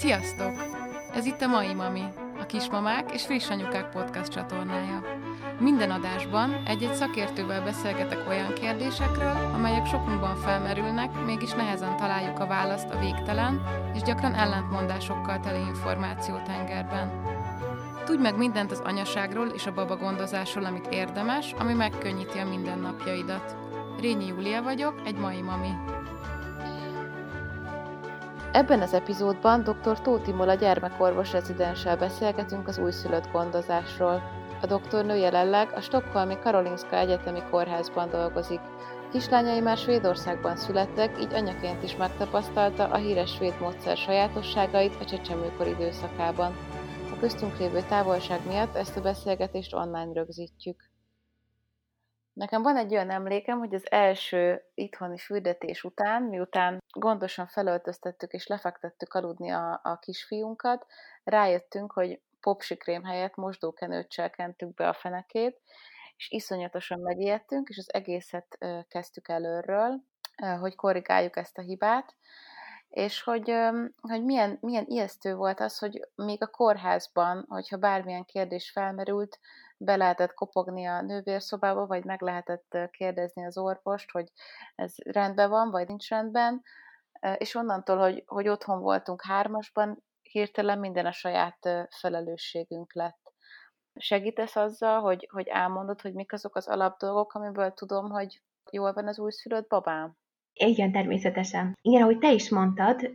Sziasztok! Ez itt a Mai Mami, a Kismamák és Friss Anyukák podcast csatornája. Minden adásban egy-egy szakértővel beszélgetek olyan kérdésekről, amelyek sokunkban felmerülnek, mégis nehezen találjuk a választ a végtelen és gyakran ellentmondásokkal teli információtengerben. Tudj meg mindent az anyaságról és a baba gondozásról, amit érdemes, ami megkönnyíti a mindennapjaidat. Rényi Júlia vagyok, egy mai mami. Ebben az epizódban dr. Tóti Mola gyermekorvos rezidenssel beszélgetünk az újszülött gondozásról. A doktornő jelenleg a Stockholmi Karolinska Egyetemi Kórházban dolgozik. Kislányai már Svédországban születtek, így anyaként is megtapasztalta a híres svéd módszer sajátosságait a csecsemőkor időszakában. A köztünk lévő távolság miatt ezt a beszélgetést online rögzítjük. Nekem van egy olyan emlékem, hogy az első itthoni fürdetés után, miután gondosan felöltöztettük és lefektettük aludni a, a kisfiunkat, rájöttünk, hogy popsikrém helyett mosdókenőccsel kentük be a fenekét, és iszonyatosan megijedtünk, és az egészet kezdtük előről, hogy korrigáljuk ezt a hibát, és hogy, hogy milyen, milyen ijesztő volt az, hogy még a kórházban, hogyha bármilyen kérdés felmerült, be lehetett kopogni a nővérszobába, vagy meg lehetett kérdezni az orvost, hogy ez rendben van, vagy nincs rendben, és onnantól, hogy, hogy otthon voltunk hármasban, hirtelen minden a saját felelősségünk lett. Segítesz azzal, hogy, hogy elmondod, hogy mik azok az alapdolgok, amiből tudom, hogy jól van az újszülött babám? Igen, természetesen. Igen, ahogy te is mondtad,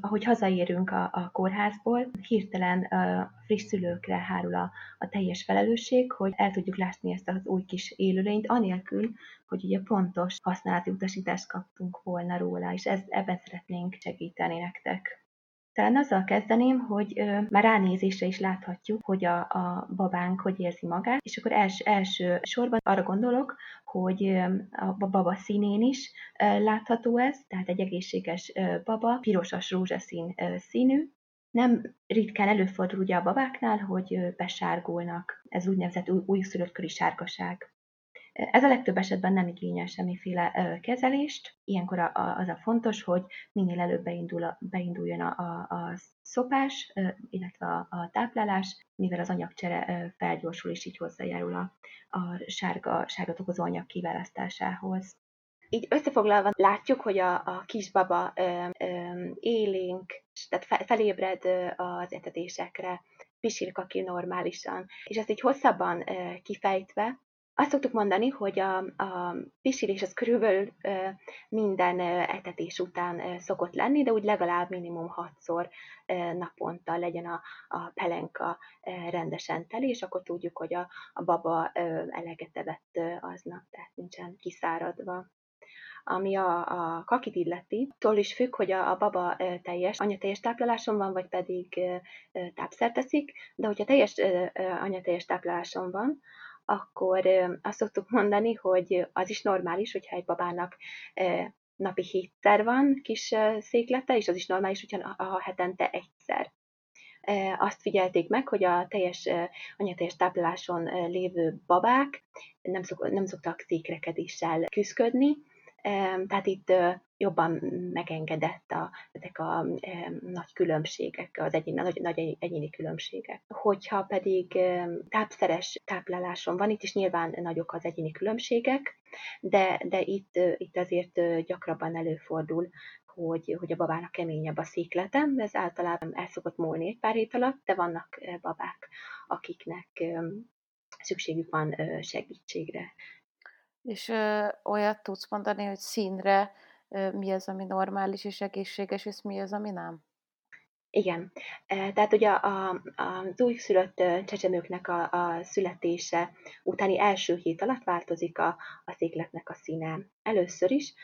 ahogy hazaérünk a, a kórházból, hirtelen a friss szülőkre hárul a, a teljes felelősség, hogy el tudjuk látni ezt az új kis élőlényt, anélkül, hogy ugye pontos használati utasítást kaptunk volna róla, és ez, ebben szeretnénk segíteni nektek. Talán azzal kezdeném, hogy ö, már ránézésre is láthatjuk, hogy a, a babánk hogy érzi magát, és akkor els, első sorban arra gondolok, hogy a baba színén is látható ez, tehát egy egészséges baba, pirosas rózsaszín színű, nem ritkán előfordul ugye a babáknál, hogy besárgulnak, ez úgynevezett új, újszülött köri sárgaság. Ez a legtöbb esetben nem igényel semmiféle kezelést. Ilyenkor az a fontos, hogy minél előbb beindul a, beinduljon a, a, szopás, illetve a, a táplálás, mivel az anyagcsere felgyorsul, és így hozzájárul a, a sárga, sárga okozó anyag kiválasztásához. Így összefoglalva látjuk, hogy a, a kisbaba ö, ö, élénk, tehát fe, felébred az etetésekre, pisilkaki normálisan. És ezt így hosszabban kifejtve, azt szoktuk mondani, hogy a, a pisilés az körülbelül minden etetés után szokott lenni, de úgy legalább minimum hatszor naponta legyen a, a pelenka rendesen teli, és akkor tudjuk, hogy a, a baba eleget evett aznap, tehát nincsen kiszáradva. Ami a, a kakit illeti, attól is függ, hogy a, a baba teljes anyateljes tápláláson van, vagy pedig tápszert teszik, de hogyha teljes anyateljes tápláláson van, akkor azt szoktuk mondani, hogy az is normális, hogyha egy babának napi hétszer van kis széklete, és az is normális, hogyha a hetente egyszer. Azt figyelték meg, hogy a teljes anyateljes tápláláson lévő babák nem, szok, nem szoktak székrekedéssel küzdködni, tehát itt jobban megengedett a, ezek a e, nagy különbségek, az egyéni, nagy, nagy egyéni különbségek. Hogyha pedig e, tápszeres tápláláson van, itt is nyilván nagyok az egyéni különbségek, de, de itt, itt azért gyakrabban előfordul, hogy, hogy a babának keményebb a széklete, ez általában el szokott múlni egy pár hét alatt, de vannak babák, akiknek szükségük van segítségre. És ö, olyat tudsz mondani, hogy színre ö, mi az, ami normális és egészséges, és mi az, ami nem? Igen. Tehát ugye a, a, az újszülött csecsemőknek a, a születése utáni első hét alatt változik a, a székletnek a színe. Először is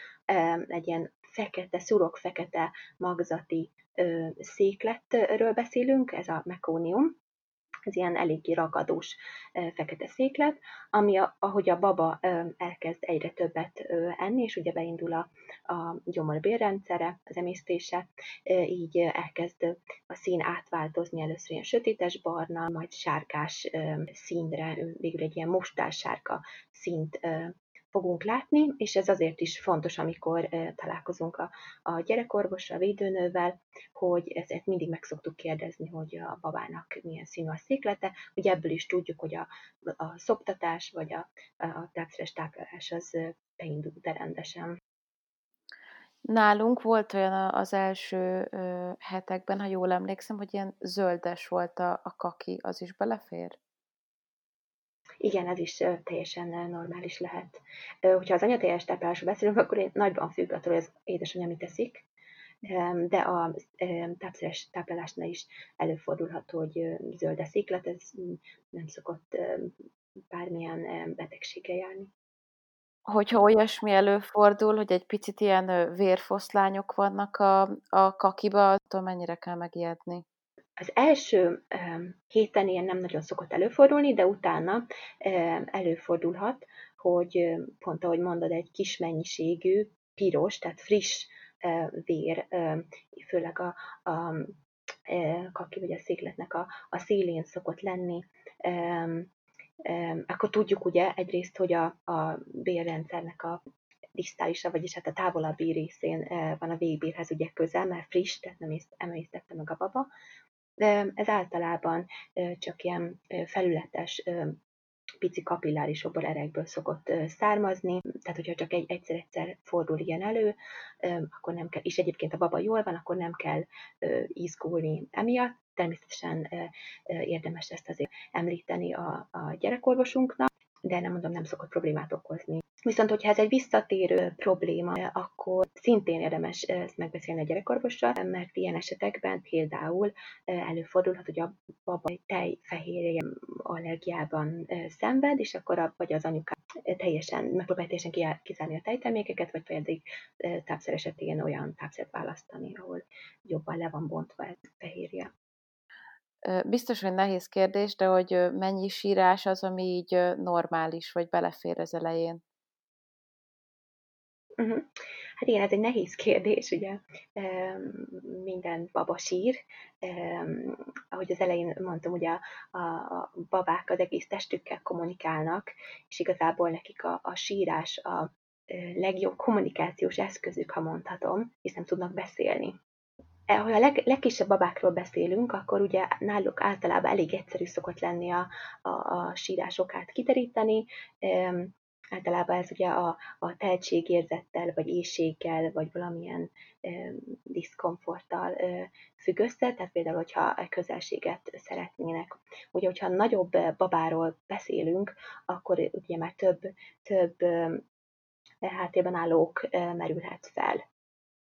egy ilyen fekete, szurok fekete magzati székletről beszélünk, ez a mekónium, ez ilyen eléggé ragadós fekete széklet, ami a, ahogy a baba elkezd egyre többet enni, és ugye beindul a, a gyomorbérrendszere, az emésztése, így elkezd a szín átváltozni először ilyen sötétes barna, majd sárkás színre, végül egy ilyen mostás sárga színt fogunk látni, és ez azért is fontos, amikor találkozunk a, a gyerekorvossal, a védőnővel, hogy ezt mindig meg szoktuk kérdezni, hogy a babának milyen színű a széklete, hogy ebből is tudjuk, hogy a, a szoptatás vagy a, a tápszeres táplálás az beindult rendesen. Nálunk volt olyan az első hetekben, ha jól emlékszem, hogy ilyen zöldes volt a, a kaki, az is belefér? Igen, ez is teljesen normális lehet. Hogyha az anyateljes táplálásról beszélünk, akkor én nagyban függ attól, hogy az édesanyja mit teszik, de a tápszeres táplálásnál is előfordulhat, hogy zöld a sziklet, ez nem szokott bármilyen betegséggel járni. Hogyha olyasmi előfordul, hogy egy picit ilyen vérfoszlányok vannak a, a kakiba, attól mennyire kell megijedni? Az első héten ilyen nem nagyon szokott előfordulni, de utána előfordulhat, hogy pont ahogy mondod, egy kis mennyiségű piros, tehát friss vér, főleg a, a kaki vagy a székletnek a, a szélén szokott lenni, akkor tudjuk ugye egyrészt, hogy a, a bélrendszernek a disztálisa, vagyis hát a távolabbi részén van a végbélhez ugye közel, mert friss, tehát nem emésztette meg a baba, ez általában csak ilyen felületes pici kapillárisokból, erekből szokott származni, tehát hogyha csak egy, egyszer-egyszer fordul ilyen elő, akkor nem kell, és egyébként a baba jól van, akkor nem kell izgulni emiatt. Természetesen érdemes ezt azért említeni a, a gyerekorvosunknak, de nem mondom, nem szokott problémát okozni. Viszont, hogyha ez egy visszatérő probléma, akkor szintén érdemes ezt megbeszélni a gyerekorvossal, mert ilyen esetekben például előfordulhat, hogy a baba tejfehérje allergiában szenved, és akkor a, vagy az anyuka teljesen, megpróbálja teljesen kizárni a tejtermékeket, vagy pedig tápszer esetén olyan tápszert választani, ahol jobban le van bontva a fehérje. Biztos, hogy nehéz kérdés, de hogy mennyi sírás az, ami így normális, vagy belefér az elején? Uh-huh. Hát igen, ez egy nehéz kérdés, ugye minden baba sír. Ahogy az elején mondtam, ugye a, a babák az egész testükkel kommunikálnak, és igazából nekik a, a sírás a legjobb kommunikációs eszközük, ha mondhatom, hiszen tudnak beszélni. E, ha a leg, legkisebb babákról beszélünk, akkor ugye náluk általában elég egyszerű szokott lenni a, a, a sírásokát kiteríteni, Általában ez ugye a, a tehetségérzettel, vagy éjséggel, vagy valamilyen e, diszkomforttal e, függ össze, tehát például, hogyha közelséget szeretnének. Ugye, hogyha nagyobb babáról beszélünk, akkor ugye már több, több e, háttérben állók e, merülhet fel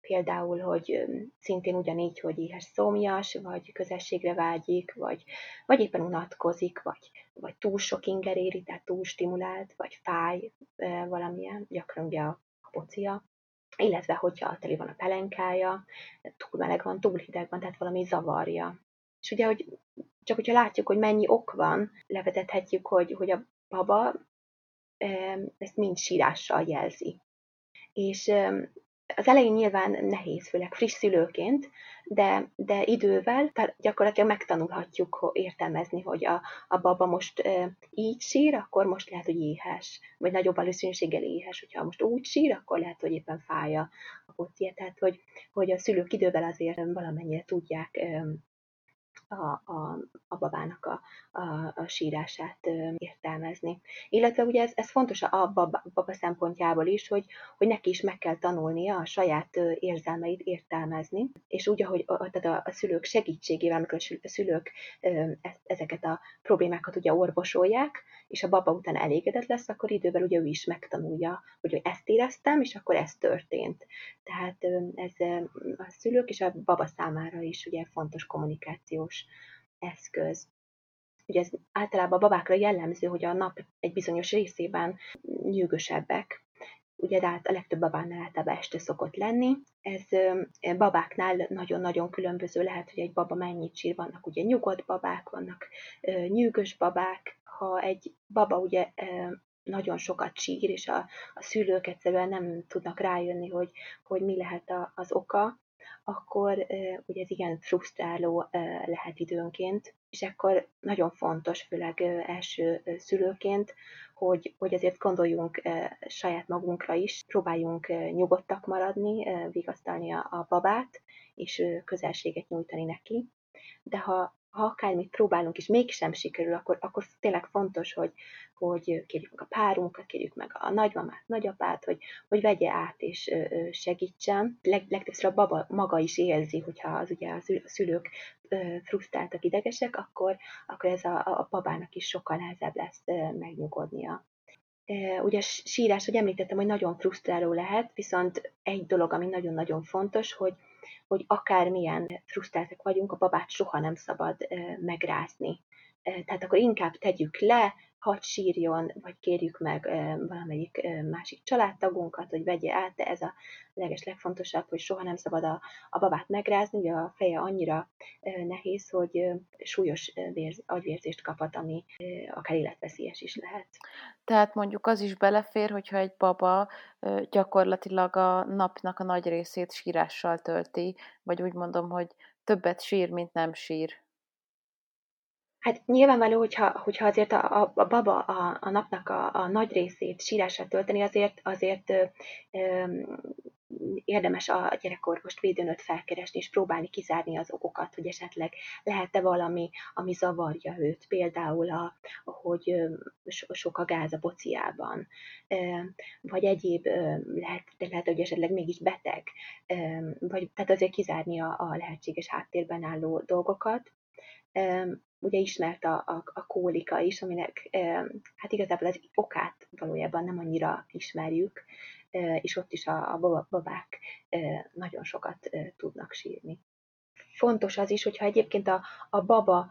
például, hogy szintén ugyanígy, hogy éhes szomjas, vagy közességre vágyik, vagy, vagy éppen unatkozik, vagy, vagy túl sok inger éri, tehát túl stimulált, vagy fáj valamilyen, gyakran ugye a pocia, illetve hogyha teli van a pelenkája, túl meleg van, túl hideg van, tehát valami zavarja. És ugye, hogy csak hogyha látjuk, hogy mennyi ok van, levezethetjük, hogy, hogy a baba ezt mind sírással jelzi. És az elején nyilván nehéz, főleg friss szülőként, de, de idővel gyakorlatilag megtanulhatjuk értelmezni, hogy a, a baba most e, így sír, akkor most lehet, hogy éhes, vagy nagyobb valószínűséggel éhes, hogyha most úgy sír, akkor lehet, hogy éppen fája a pocia. Tehát, hogy, hogy a szülők idővel azért valamennyire tudják a, a, a babának a, a, a sírását értelmezni. Illetve ugye ez, ez fontos a baba, baba szempontjából is, hogy, hogy neki is meg kell tanulnia a saját érzelmeit értelmezni, és úgy, ahogy tehát a, a szülők segítségével, amikor a szülők ezeket a problémákat ugye orvosolják, és a baba után elégedett lesz, akkor idővel ugye ő is megtanulja, hogy ezt éreztem, és akkor ez történt. Tehát ez a szülők és a baba számára is ugye fontos kommunikációs eszköz. Ugye ez általában a babákra jellemző, hogy a nap egy bizonyos részében nyűgösebbek, ugye de hát a legtöbb babánál általában este szokott lenni. Ez babáknál nagyon-nagyon különböző lehet, hogy egy baba mennyit sír, vannak ugye nyugodt babák, vannak nyűgös babák. Ha egy baba ugye nagyon sokat sír, és a, a szülők egyszerűen nem tudnak rájönni, hogy, hogy mi lehet a, az oka, akkor ugye ez igen frusztráló lehet időnként, és akkor nagyon fontos, főleg első szülőként, hogy, hogy azért gondoljunk saját magunkra is, próbáljunk nyugodtak maradni, vigasztalni a, babát, és közelséget nyújtani neki. De ha ha akármit próbálunk, és mégsem sikerül, akkor, akkor tényleg fontos, hogy, hogy kérjük meg a párunkat, kérjük meg a nagymamát, nagyapát, hogy, hogy vegye át és segítsen. Leg, legtöbbször a baba maga is érzi, hogyha az ugye a szülők frusztráltak, idegesek, akkor, akkor ez a, a babának is sokkal nehezebb lesz megnyugodnia. Ugye a sírás, hogy említettem, hogy nagyon frusztráló lehet, viszont egy dolog, ami nagyon-nagyon fontos, hogy, hogy akármilyen frusztráltak vagyunk, a babát soha nem szabad megrázni. Tehát akkor inkább tegyük le, hadd sírjon, vagy kérjük meg valamelyik másik családtagunkat, hogy vegye át, de ez a leges legfontosabb, hogy soha nem szabad a, a babát megrázni, ugye a feje annyira nehéz, hogy súlyos vérz, agyvérzést kaphat, ami akár életveszélyes is lehet. Tehát mondjuk az is belefér, hogyha egy baba gyakorlatilag a napnak a nagy részét sírással tölti, vagy úgy mondom, hogy többet sír, mint nem sír. Hát nyilvánvaló, hogyha, hogyha azért a, a, a baba a, a napnak a, a nagy részét sírással tölteni, azért, azért ö, ö, érdemes a gyerekorvost védőnöt felkeresni, és próbálni kizárni az okokat, hogy esetleg lehet-e valami, ami zavarja őt, például, a, hogy sok a gáz a bociában, vagy egyéb, lehet, de lehet, hogy esetleg mégis beteg, vagy tehát azért kizárni a, a lehetséges háttérben álló dolgokat ugye ismert a, a, a kólika is, aminek hát igazából az okát valójában nem annyira ismerjük, és ott is a, a babák nagyon sokat tudnak sírni. Fontos az is, hogyha egyébként a, a baba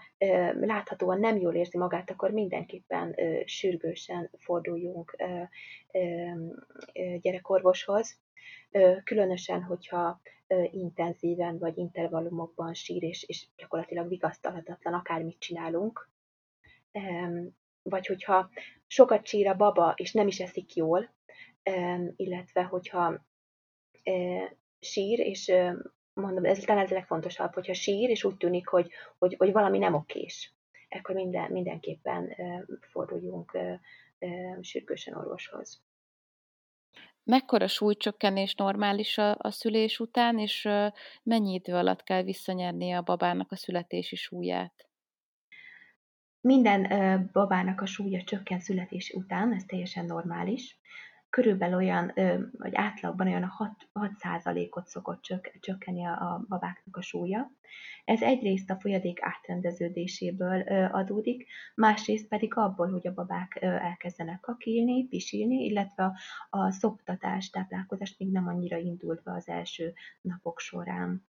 láthatóan nem jól érzi magát, akkor mindenképpen sürgősen forduljunk gyerekorvoshoz, különösen, hogyha intenzíven vagy intervallumokban sír, és, és gyakorlatilag vigasztalhatatlan, akármit csinálunk. Vagy hogyha sokat sír a baba, és nem is eszik jól, illetve hogyha sír, és mondom, ez talán ez a legfontosabb, hogyha sír, és úgy tűnik, hogy, hogy, hogy valami nem okés, akkor minden, mindenképpen forduljunk sürgősen orvoshoz. Mekkora súlycsökkenés normális a, a szülés után, és mennyi idő alatt kell visszanyernie a babának a születési súlyát? Minden babának a súlya csökken születés után, ez teljesen normális körülbelül olyan, vagy átlagban olyan 6, 6%-ot szokott csök, csökkenni a, babáknak a súlya. Ez egyrészt a folyadék átrendeződéséből adódik, másrészt pedig abból, hogy a babák elkezdenek kakilni, pisilni, illetve a szoptatás, táplálkozás még nem annyira indult be az első napok során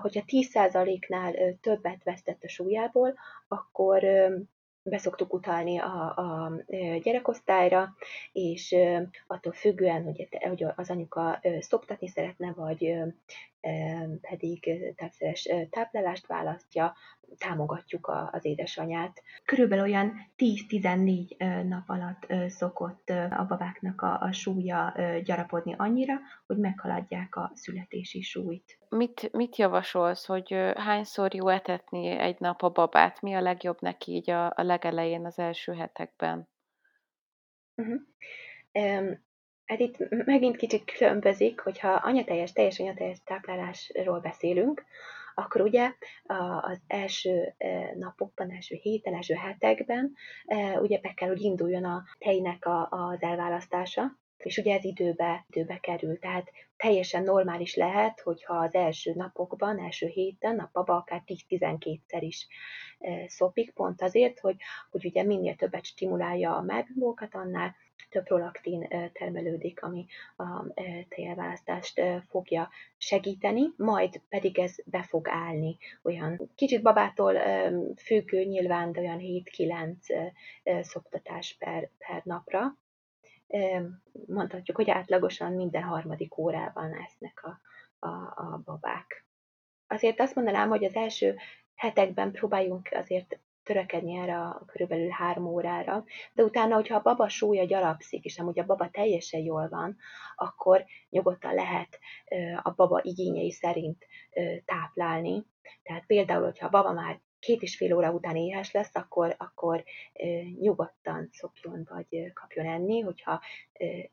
hogyha 10%-nál többet vesztett a súlyából, akkor beszoktuk utalni a, a gyerekosztályra, és attól függően, hogy, hogy az anyuka szoptatni szeretne, vagy pedig tápszeres táplálást választja, támogatjuk az édesanyát. Körülbelül olyan 10-14 nap alatt szokott a babáknak a, a súlya gyarapodni annyira, hogy meghaladják a születési súlyt. Mit, mit javasolsz, hogy hányszor jó etetni egy nap a babát? Mi a legjobb neki így a, a legelején, az első hetekben? Uh-huh. Hát itt megint kicsit különbözik, hogyha anyateljes, teljes anyateljes táplálásról beszélünk, akkor ugye az első napokban, első héten, első hetekben ugye be kell, hogy induljon a tejnek az elválasztása, és ugye ez időbe, időbe kerül, tehát teljesen normális lehet, hogyha az első napokban, első héten a baba akár 10-12-szer is szopik, pont azért, hogy, hogy ugye minél többet stimulálja a melbimbókat, annál több prolaktin termelődik, ami a tejelválasztást fogja segíteni, majd pedig ez be fog állni. Olyan kicsit babától függő nyilván, de olyan 7-9 szoptatás per, per napra. Mondhatjuk, hogy átlagosan minden harmadik órában esznek a, a, a babák. Azért azt mondanám, hogy az első hetekben próbáljunk azért törekedni erre a körülbelül három órára, de utána, hogyha a baba súlya gyarapszik, és amúgy a baba teljesen jól van, akkor nyugodtan lehet a baba igényei szerint táplálni. Tehát például, hogyha a baba már két és fél óra után éhes lesz, akkor, akkor nyugodtan szopjon vagy kapjon enni, hogyha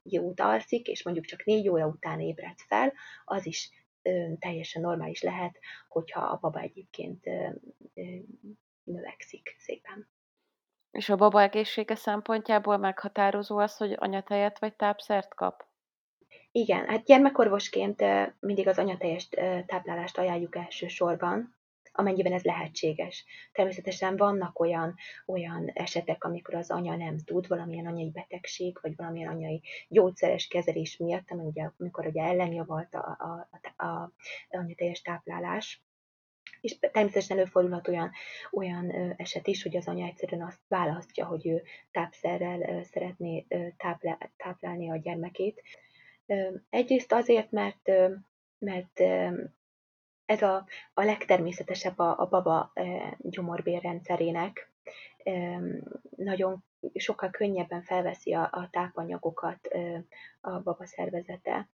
jót alszik, és mondjuk csak négy óra után ébred fel, az is teljesen normális lehet, hogyha a baba egyébként növekszik szépen. És a baba egészsége szempontjából meghatározó az, hogy anyatejet vagy tápszert kap? Igen, hát gyermekorvosként mindig az anyatejes táplálást ajánljuk elsősorban, amennyiben ez lehetséges. Természetesen vannak olyan, olyan esetek, amikor az anya nem tud valamilyen anyai betegség, vagy valamilyen anyai gyógyszeres kezelés miatt, ami ugye, amikor ugye ellenjavalt a, a, a, a anyatejes táplálás, és természetesen előfordulhat olyan, olyan eset is, hogy az anya egyszerűen azt választja, hogy ő tápszerrel szeretné táplálni a gyermekét. Egyrészt azért, mert, mert ez a, a legtermészetesebb a, a baba gyomorbérrendszerének. Nagyon sokkal könnyebben felveszi a, a tápanyagokat a baba szervezete,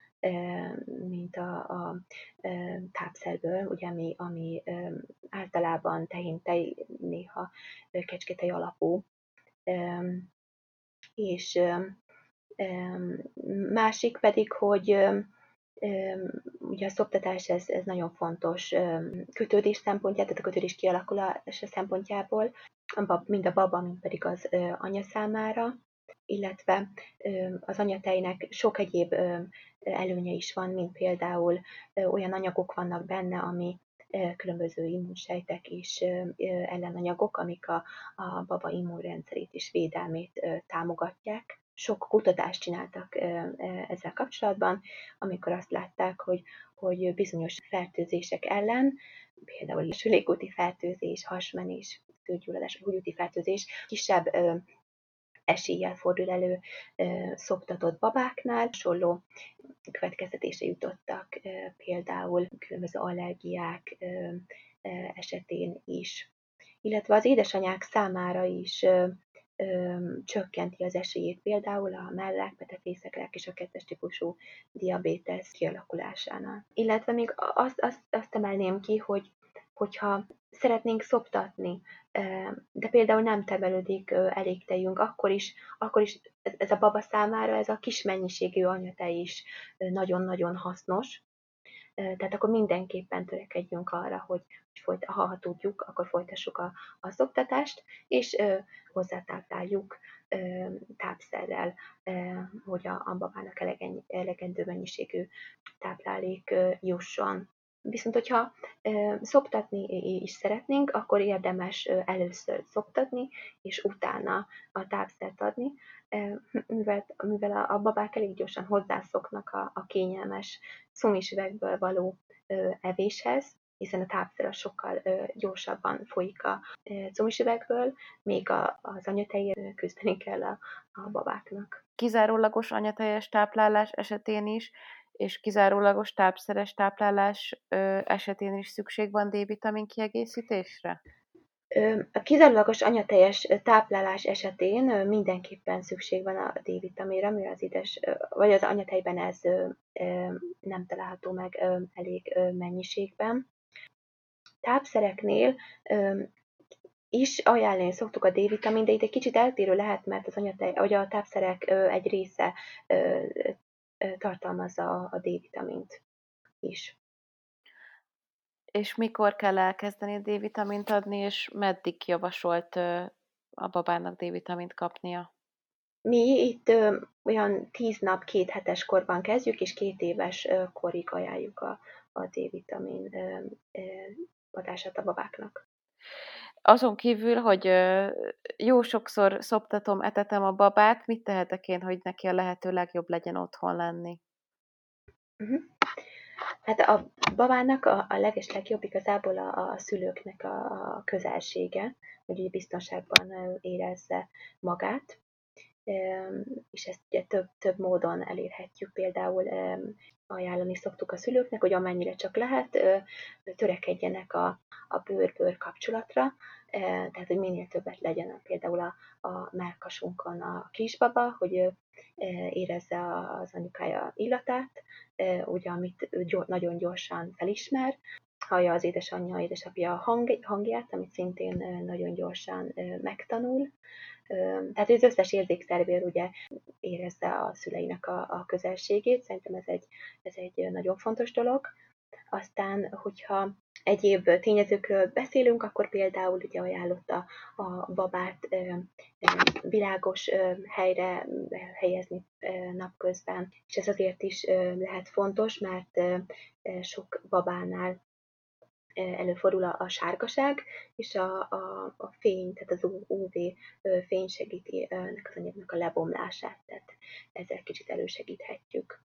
mint a, a tápszerből, ugye, ami, ami általában tehén, tej, néha kecskétej alapú. És másik pedig, hogy ugye a szoptatás ez, ez nagyon fontos kötődés szempontjából, tehát a kötődés kialakulása szempontjából, mind a baba, mind pedig az anya számára, illetve az anyatejnek sok egyéb előnye is van, mint például olyan anyagok vannak benne, ami különböző immunsejtek és ellenanyagok, amik a, a baba immunrendszerét és védelmét támogatják. Sok kutatást csináltak ezzel kapcsolatban, amikor azt látták, hogy, hogy bizonyos fertőzések ellen, például is légúti fertőzés, hasmenés, főgyulladás, húgyúti fertőzés kisebb eséllyel fordul elő szoptatott babáknál. Hasonló következtetése jutottak például különböző allergiák esetén is. Illetve az édesanyák számára is csökkenti az esélyét például a mellák, petefészekrák és a kettes típusú diabétesz kialakulásánál. Illetve még azt, azt, azt emelném ki, hogy hogyha szeretnénk szoptatni, de például nem termelődik elég tejünk, akkor is, akkor is ez a baba számára ez a kis mennyiségű anyatej is nagyon-nagyon hasznos, tehát akkor mindenképpen törekedjünk arra, hogy, folyt, ha, ha tudjuk, akkor folytassuk a, a szoktatást, és ö, hozzátápláljuk ö, tápszerrel, hogy a, a babának elegen, elegendő mennyiségű táplálék jusson. Viszont, hogyha szoptatni is szeretnénk, akkor érdemes először szoptatni, és utána a tápszert adni, mivel, mivel a, babák elég gyorsan hozzászoknak a, a kényelmes szumis való evéshez, hiszen a tápszer sokkal gyorsabban folyik a cumis még a, az anyatejért küzdeni kell a, a babáknak. Kizárólagos anyatejes táplálás esetén is, és kizárólagos tápszeres táplálás esetén is szükség van D-vitamin kiegészítésre? A kizárólagos anyatejes táplálás esetén mindenképpen szükség van a D-vitaminra, mivel az édes, vagy az anyatejben ez nem található meg elég mennyiségben. Tápszereknél is ajánlani szoktuk a D-vitamin, de itt egy kicsit eltérő lehet, mert az anyatej, vagy a tápszerek egy része tartalmazza a D-vitamint is és mikor kell elkezdeni D-vitamint adni, és meddig javasolt a babának D-vitamint kapnia? Mi itt ö, olyan tíz nap, két hetes korban kezdjük, és két éves ö, korig ajánljuk a, a D-vitamin ö, ö, adását a babáknak. Azon kívül, hogy jó sokszor szoptatom, etetem a babát, mit tehetek én, hogy neki a lehető legjobb legyen otthon lenni? Uh-huh. Hát a babának a, a leges legjobb igazából a, a szülőknek a, a közelsége, hogy ugye biztonságban érezze magát, és ezt ugye több, több módon elérhetjük. Például ajánlani szoktuk a szülőknek, hogy amennyire csak lehet, törekedjenek a, a bőr-bőr kapcsolatra, tehát hogy minél többet legyen például a, a melkasunkon a kisbaba, hogy érezze az anyukája illatát, ugye, amit ő nagyon gyorsan felismer. hallja az édesanyja, édesapja hang, hangját, amit szintén nagyon gyorsan megtanul. Tehát az összes érzékszervér ugye érezze a szüleinek a, a közelségét, szerintem ez egy, ez egy nagyon fontos dolog. Aztán, hogyha egyéb tényezőkről beszélünk, akkor például ugye ajánlotta a babát világos helyre helyezni napközben, és ez azért is lehet fontos, mert sok babánál előfordul a, a sárgaság, és a, a, a fény, tehát az UV fény segíti ennek az anyagnak a lebomlását, tehát ezzel kicsit elősegíthetjük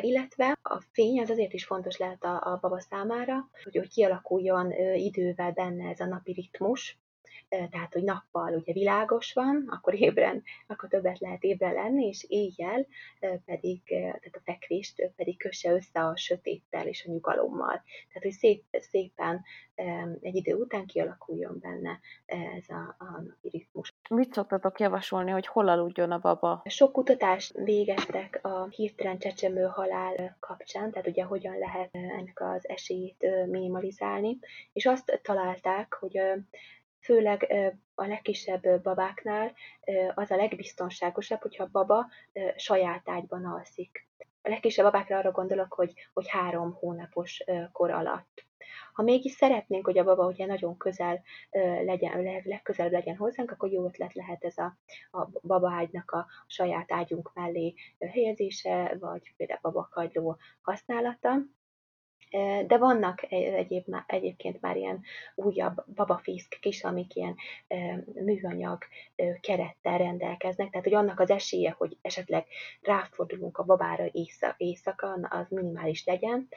illetve a fény az azért is fontos lehet a, a baba számára, hogy, hogy kialakuljon idővel benne ez a napi ritmus, tehát, hogy nappal ugye világos van, akkor ébren, akkor többet lehet ébren lenni, és éjjel pedig, tehát a fekvést pedig kösse össze a sötéttel és a nyugalommal. Tehát, hogy szép, szépen egy idő után kialakuljon benne ez a, a napi ritmus. Mit szoktatok javasolni, hogy hol aludjon a baba? Sok kutatást végeztek a hirtelen csecsemő halál kapcsán, tehát ugye hogyan lehet ennek az esélyét minimalizálni, és azt találták, hogy főleg a legkisebb babáknál az a legbiztonságosabb, hogyha a baba saját ágyban alszik. A legkisebb babákra arra gondolok, hogy, hogy három hónapos kor alatt. Ha mégis szeretnénk, hogy a baba ugye nagyon közel legyen, legközelebb legyen hozzánk, akkor jó ötlet lehet ez a, a babaágynak a saját ágyunk mellé helyezése, vagy például babakagyló használata. De vannak egyéb, egyébként már ilyen újabb babafészk is, amik ilyen műanyag kerettel rendelkeznek, tehát hogy annak az esélye, hogy esetleg ráfordulunk a babára éjszaka, az minimális legyen.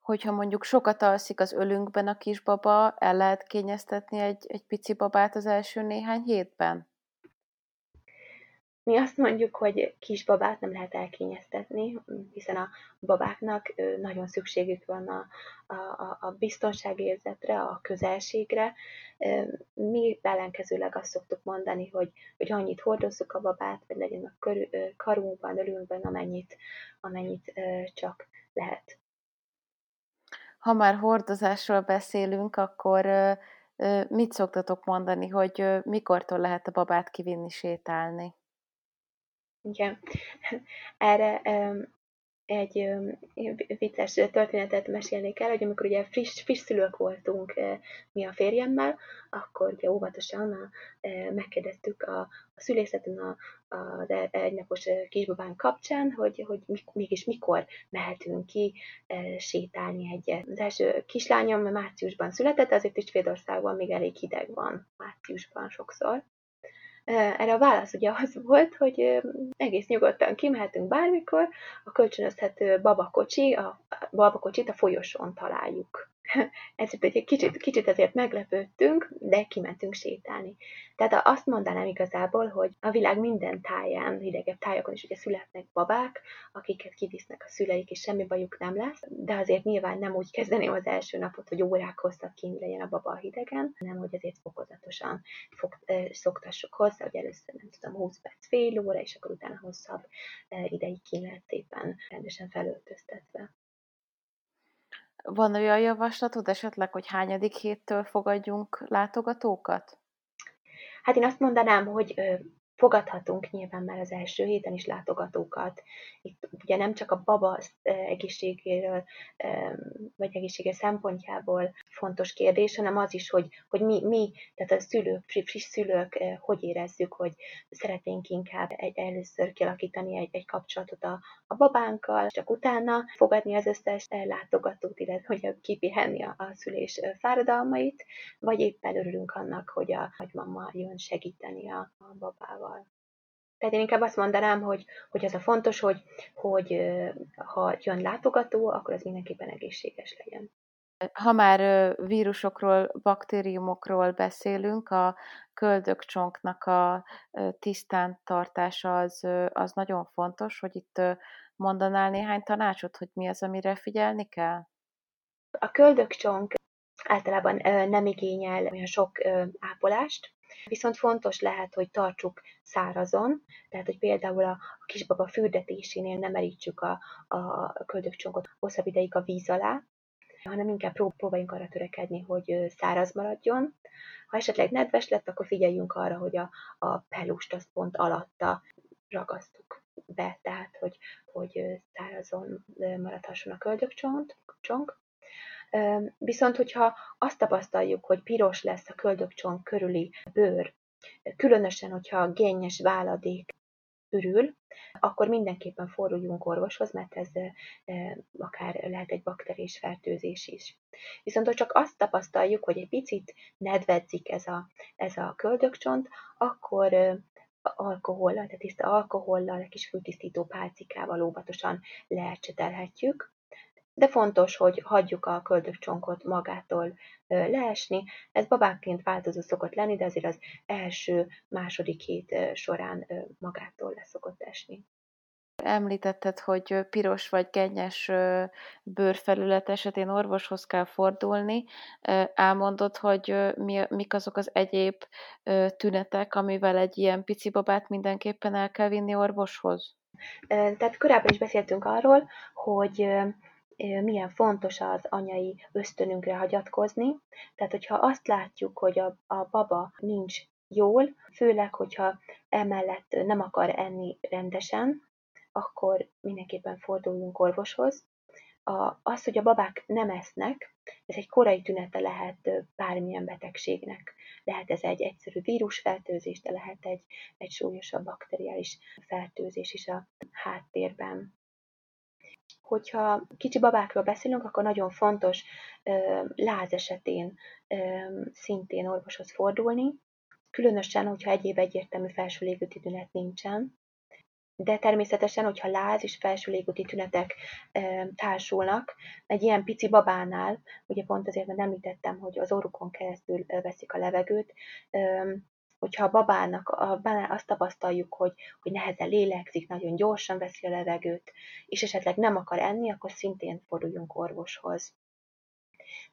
Hogyha mondjuk sokat alszik az ölünkben a kisbaba, el lehet kényeztetni egy, egy pici babát az első néhány hétben? Mi azt mondjuk, hogy kisbabát nem lehet elkényeztetni, hiszen a babáknak nagyon szükségük van a, a, a biztonságérzetre, a közelségre. Mi ellenkezőleg azt szoktuk mondani, hogy, hogy annyit hordozzuk a babát, vagy legyen a körül, karunkban, ölünkben, amennyit, amennyit csak lehet. Ha már hordozásról beszélünk, akkor mit szoktatok mondani, hogy mikortól lehet a babát kivinni sétálni? Igen. Erre egy vicces történetet mesélnék el, hogy amikor ugye friss, friss szülők voltunk mi a férjemmel, akkor ugye óvatosan a, megkérdeztük a, a szülészeten a, az e, egynapos kisbabán kapcsán, hogy, hogy mégis mikor mehetünk ki sétálni egyet. Az első kislányom márciusban született, azért is Svédországban még elég hideg van márciusban sokszor. Erre a válasz ugye az volt, hogy egész nyugodtan kimehetünk bármikor, a kölcsönözhető babakocsi, a babakocsit a folyosón találjuk. Ezért egy kicsit, kicsit ezért meglepődtünk, de kimentünk sétálni. Tehát azt mondanám igazából, hogy a világ minden táján, hidegebb tájakon is ugye születnek babák, akiket kivisznek a szüleik, és semmi bajuk nem lesz, de azért nyilván nem úgy kezdeném az első napot, hogy órák hosszat kint legyen a baba a hidegen, hanem hogy azért fokozatosan fog, szoktassuk hozzá, hogy először nem tudom, 20 perc, fél óra, és akkor utána hosszabb ideig kint lehet szépen rendesen felöltöztetve. Van olyan javaslatod esetleg, hogy hányadik héttől fogadjunk látogatókat? Hát én azt mondanám, hogy fogadhatunk nyilván már az első héten is látogatókat. Itt ugye nem csak a baba egészségéről, vagy egészsége szempontjából fontos kérdés, hanem az is, hogy, hogy mi, mi, tehát a szülők, friss szülők, hogy érezzük, hogy szeretnénk inkább egy, először kialakítani egy, egy kapcsolatot a, a babánkkal, csak utána fogadni az összes látogatót, illetve hogy kipihenni a, a szülés fáradalmait, vagy éppen örülünk annak, hogy a nagymama jön segíteni a, a babával. Tehát én inkább azt mondanám, hogy, hogy az a fontos, hogy, hogy ha jön látogató, akkor az mindenképpen egészséges legyen. Ha már vírusokról, baktériumokról beszélünk, a köldökcsonknak a tisztán tartása az, az nagyon fontos, hogy itt mondanál néhány tanácsot, hogy mi az, amire figyelni kell? A köldökcsonk általában nem igényel olyan sok ápolást, Viszont fontos lehet, hogy tartsuk szárazon, tehát hogy például a kisbaba fürdetésénél nem merítsük a, a köldökcsonkot hosszabb ideig a víz alá, hanem inkább próbáljunk arra törekedni, hogy száraz maradjon. Ha esetleg nedves lett, akkor figyeljünk arra, hogy a, a pelust azt pont alatta ragasztuk be, tehát hogy, hogy szárazon maradhasson a köldökcsont. Viszont, hogyha azt tapasztaljuk, hogy piros lesz a köldökcsont körüli bőr, különösen, hogyha génnyes váladék ürül, akkor mindenképpen forduljunk orvoshoz, mert ez akár lehet egy bakteriás fertőzés is. Viszont ha csak azt tapasztaljuk, hogy egy picit nedvedzik ez a, ez a köldökcsont, akkor alkohollal, tehát tiszta alkohollal, egy kis fültisztító pálcikával óvatosan leercsetelhetjük, de fontos, hogy hagyjuk a köldökcsonkot magától leesni. Ez babákként változó szokott lenni, de azért az első, második hét során magától le szokott esni. Említetted, hogy piros vagy gennyes bőrfelület esetén orvoshoz kell fordulni. Elmondod, hogy mi, mik azok az egyéb tünetek, amivel egy ilyen pici babát mindenképpen el kell vinni orvoshoz? Tehát korábban is beszéltünk arról, hogy milyen fontos az anyai ösztönünkre hagyatkozni. Tehát, hogyha azt látjuk, hogy a, a baba nincs jól, főleg, hogyha emellett nem akar enni rendesen, akkor mindenképpen forduljunk orvoshoz. A, az, hogy a babák nem esznek, ez egy korai tünete lehet bármilyen betegségnek. Lehet ez egy egyszerű vírusfertőzés, de lehet egy, egy súlyosabb bakteriális fertőzés is a háttérben. Hogyha kicsi babákról beszélünk, akkor nagyon fontos láz esetén szintén orvoshoz fordulni, különösen, hogyha egyéb egyértelmű felső légúti tünet nincsen, de természetesen, hogyha láz és felső légúti tünetek e, társulnak, egy ilyen pici babánál, ugye pont azért, mert említettem, hogy az orrukon keresztül veszik a levegőt, e, hogyha a babának a, azt tapasztaljuk, hogy, hogy nehezen lélegzik, nagyon gyorsan veszi a levegőt, és esetleg nem akar enni, akkor szintén forduljunk orvoshoz.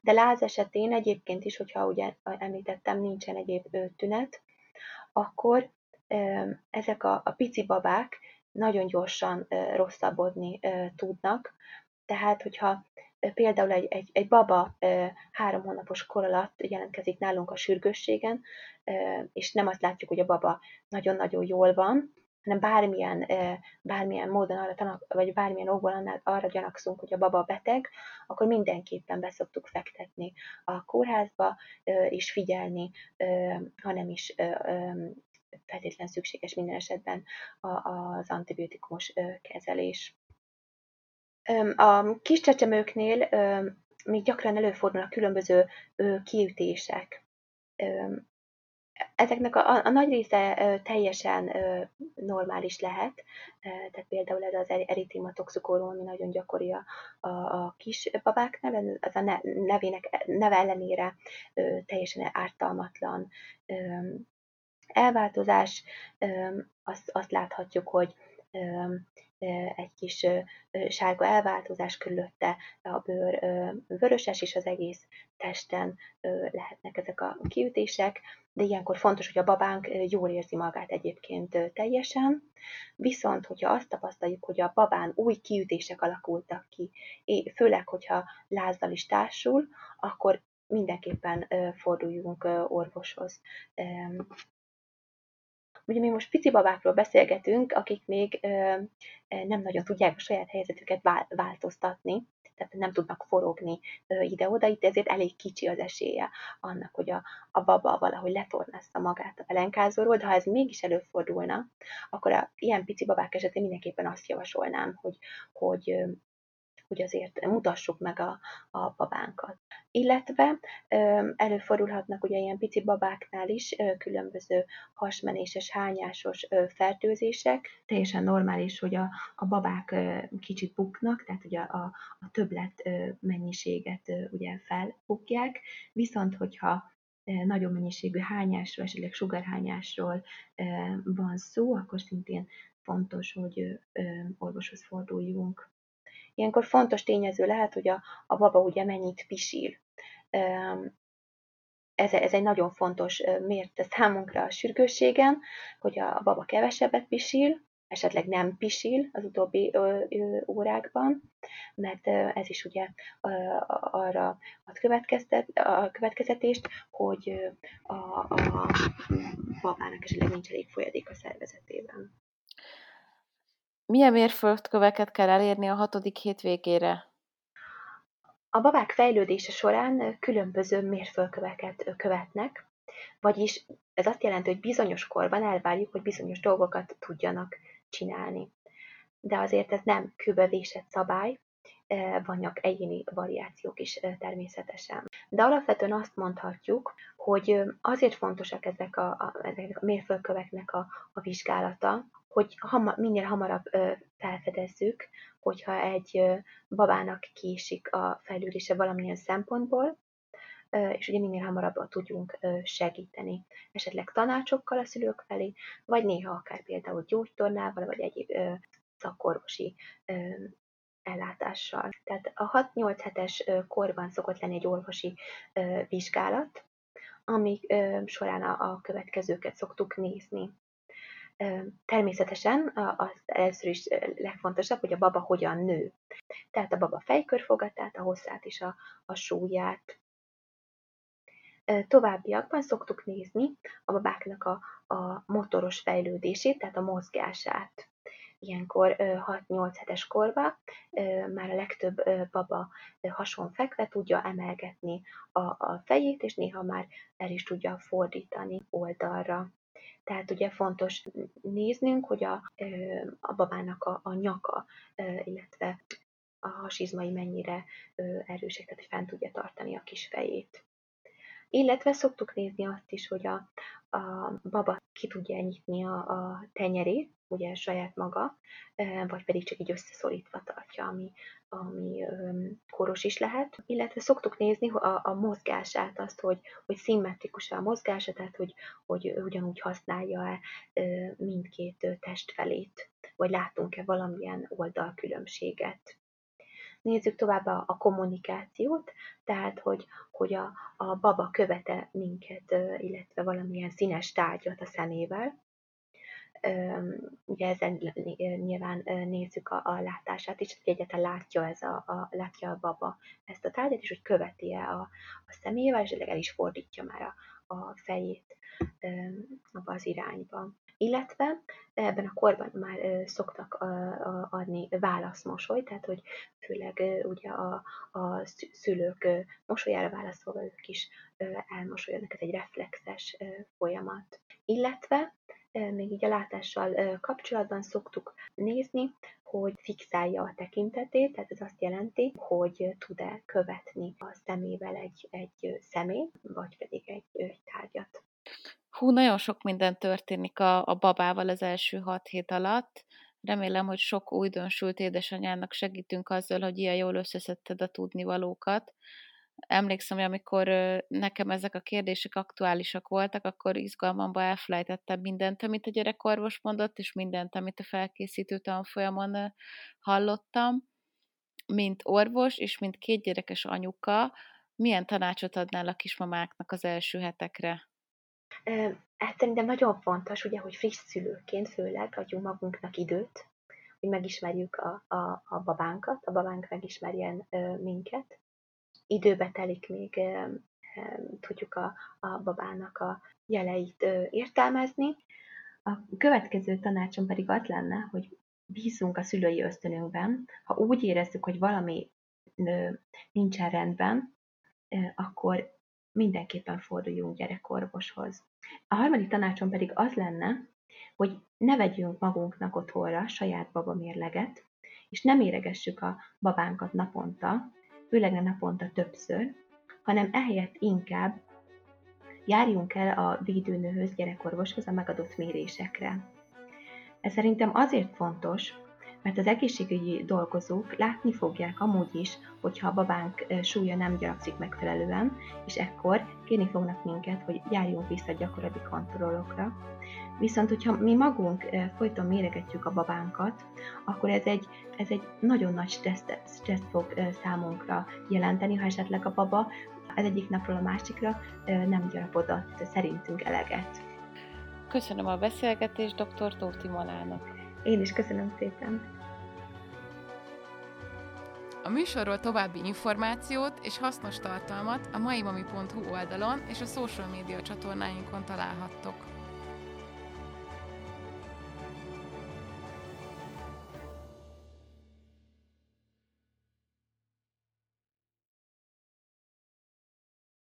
De láz esetén egyébként is, hogyha ugye említettem, nincsen egyéb tünet, akkor ezek a, a pici babák nagyon gyorsan rosszabbodni tudnak. Tehát, hogyha például egy, egy, egy baba három hónapos kor alatt jelentkezik nálunk a sürgősségen, és nem azt látjuk, hogy a baba nagyon-nagyon jól van, hanem bármilyen, bármilyen módon arra tanak, vagy bármilyen annál arra gyanakszunk, hogy a baba beteg, akkor mindenképpen beszoktuk fektetni a kórházba, és figyelni, ha nem is feltétlen szükséges minden esetben az antibiotikumos kezelés. A kis csecsemőknél még gyakran előfordulnak különböző kiütések. Ezeknek a, a nagy része teljesen normális lehet, tehát például ez az eritema toxikórum, ami nagyon gyakori a, a, a kis babáknál, az a nevének, neve ellenére teljesen ártalmatlan elváltozás, azt, azt láthatjuk, hogy egy kis sárga elváltozás körülötte a bőr vöröses, és az egész testen lehetnek ezek a kiütések, de ilyenkor fontos, hogy a babánk jól érzi magát egyébként teljesen, viszont hogyha azt tapasztaljuk, hogy a babán új kiütések alakultak ki, főleg, hogyha lázzal is társul, akkor mindenképpen forduljunk orvoshoz. Ugye mi most pici babákról beszélgetünk, akik még nem nagyon tudják a saját helyzetüket változtatni, tehát nem tudnak forogni ide-oda, itt ezért elég kicsi az esélye annak, hogy a, a baba valahogy letornázza magát a pelenkázóról, de ha ez mégis előfordulna, akkor a ilyen pici babák esetén mindenképpen azt javasolnám, hogy, hogy hogy azért mutassuk meg a, a babánkat. Illetve előfordulhatnak ugye ilyen pici babáknál is különböző hasmenéses, hányásos fertőzések. Teljesen normális, hogy a, a babák kicsit buknak, tehát ugye a, a többlet mennyiséget ugye felbukják, viszont hogyha nagyobb mennyiségű hányásról, esetleg sugárhányásról van szó, akkor szintén fontos, hogy orvoshoz forduljunk. Ilyenkor fontos tényező lehet, hogy a, a baba ugye mennyit pisil. Ez, ez egy nagyon fontos mérte számunkra a sürgősségen, hogy a baba kevesebbet pisil, esetleg nem pisil az utóbbi ö, ö, órákban, mert ez is ugye arra ad következtet, a következetést, hogy a, a babának esetleg nincs elég folyadék a szervezetében. Milyen mérföldköveket kell elérni a hatodik hét végére? A babák fejlődése során különböző mérföldköveket követnek, vagyis ez azt jelenti, hogy bizonyos korban elvárjuk, hogy bizonyos dolgokat tudjanak csinálni. De azért ez nem kőbevésett szabály, vannak egyéni variációk is természetesen. De alapvetően azt mondhatjuk, hogy azért fontosak ezek a, a, ezek a mérföldköveknek a, a vizsgálata, hogy hama, minél hamarabb felfedezzük, hogyha egy babának késik a fejlődése valamilyen szempontból, és ugye minél hamarabb tudjunk segíteni, esetleg tanácsokkal a szülők felé, vagy néha akár például gyógytornával, vagy egyéb szakorvosi ellátással. Tehát a 6-8 hetes korban szokott lenni egy orvosi vizsgálat, ami során a következőket szoktuk nézni. Természetesen az először is legfontosabb, hogy a baba hogyan nő. Tehát a baba fejkörfogatát, a hosszát és a, a súlyát. Továbbiakban szoktuk nézni a babáknak a, a motoros fejlődését, tehát a mozgását ilyenkor 6-8 hetes korban már a legtöbb baba hason fekve tudja emelgetni a, a fejét, és néha már el is tudja fordítani oldalra. Tehát ugye fontos néznünk, hogy a, a babának a, a nyaka, illetve a hasizmai mennyire erősek, tehát hogy fent tudja tartani a kis fejét. Illetve szoktuk nézni azt is, hogy a, a baba ki tudja nyitni a, a tenyerét, ugye saját maga, vagy pedig csak így összeszorítva tartja, ami, ami koros is lehet. Illetve szoktuk nézni a, a mozgását, azt, hogy, hogy szimmetrikus a mozgása, tehát hogy, hogy ugyanúgy használja-e mindkét testfelét, vagy látunk-e valamilyen oldalkülönbséget. Nézzük tovább a, a kommunikációt, tehát hogy, hogy a, a baba követe minket, illetve valamilyen színes tárgyat a szemével, ugye ezen nyilván nézzük a, a látását is, hogy egyáltalán látja, ez a, a, látja a baba ezt a tárgyat, és hogy követi-e a, a személyével, és el is fordítja már a, a fejét abba az irányba. Illetve ebben a korban már szoktak adni válaszmosoly, tehát hogy főleg ugye a, a szülők mosolyára válaszolva ők is elmosolyodnak, ez egy reflexes folyamat. Illetve még így a látással kapcsolatban szoktuk nézni, hogy fixálja a tekintetét, tehát ez azt jelenti, hogy tud-e követni a szemével egy, egy személy, vagy pedig egy, egy tárgyat. Hú, nagyon sok minden történik a, a babával az első hat hét alatt. Remélem, hogy sok újdonsült édesanyának segítünk azzal, hogy ilyen jól összeszedted a tudnivalókat emlékszem, hogy amikor nekem ezek a kérdések aktuálisak voltak, akkor izgalmamba elfelejtettem mindent, amit a gyerekorvos mondott, és mindent, amit a felkészítő tanfolyamon hallottam. Mint orvos, és mint két gyerekes anyuka, milyen tanácsot adnál a kismamáknak az első hetekre? Hát szerintem nagyon fontos, ugye, hogy friss szülőként főleg adjunk magunknak időt, hogy megismerjük a, a, a babánkat, a babánk megismerjen minket, időbe telik, még tudjuk a, a babának a jeleit értelmezni. A következő tanácsom pedig az lenne, hogy bízunk a szülői ösztönünkben. Ha úgy érezzük, hogy valami nincsen rendben, akkor mindenképpen forduljunk gyerekorvoshoz. A harmadik tanácsom pedig az lenne, hogy ne vegyünk magunknak otthonra saját babamérleget, és nem éregessük a babánkat naponta, főleg nem naponta többször, hanem ehelyett inkább járjunk el a védőnőhöz, gyerekorvoshoz a megadott mérésekre. Ez szerintem azért fontos, mert az egészségügyi dolgozók látni fogják amúgy is, hogyha a babánk súlya nem gyarakszik megfelelően, és ekkor kérni fognak minket, hogy járjunk vissza gyakorlati kontrollokra. Viszont, hogyha mi magunk folyton méregetjük a babánkat, akkor ez egy, ez egy nagyon nagy stresszt, stresszt fog számunkra jelenteni, ha esetleg a baba az egyik napról a másikra nem gyarapodott szerintünk eleget. Köszönöm a beszélgetést dr. Tóth Timonának. Én is köszönöm szépen. A műsorról további információt és hasznos tartalmat a maimami.hu oldalon és a social média csatornáinkon találhattok.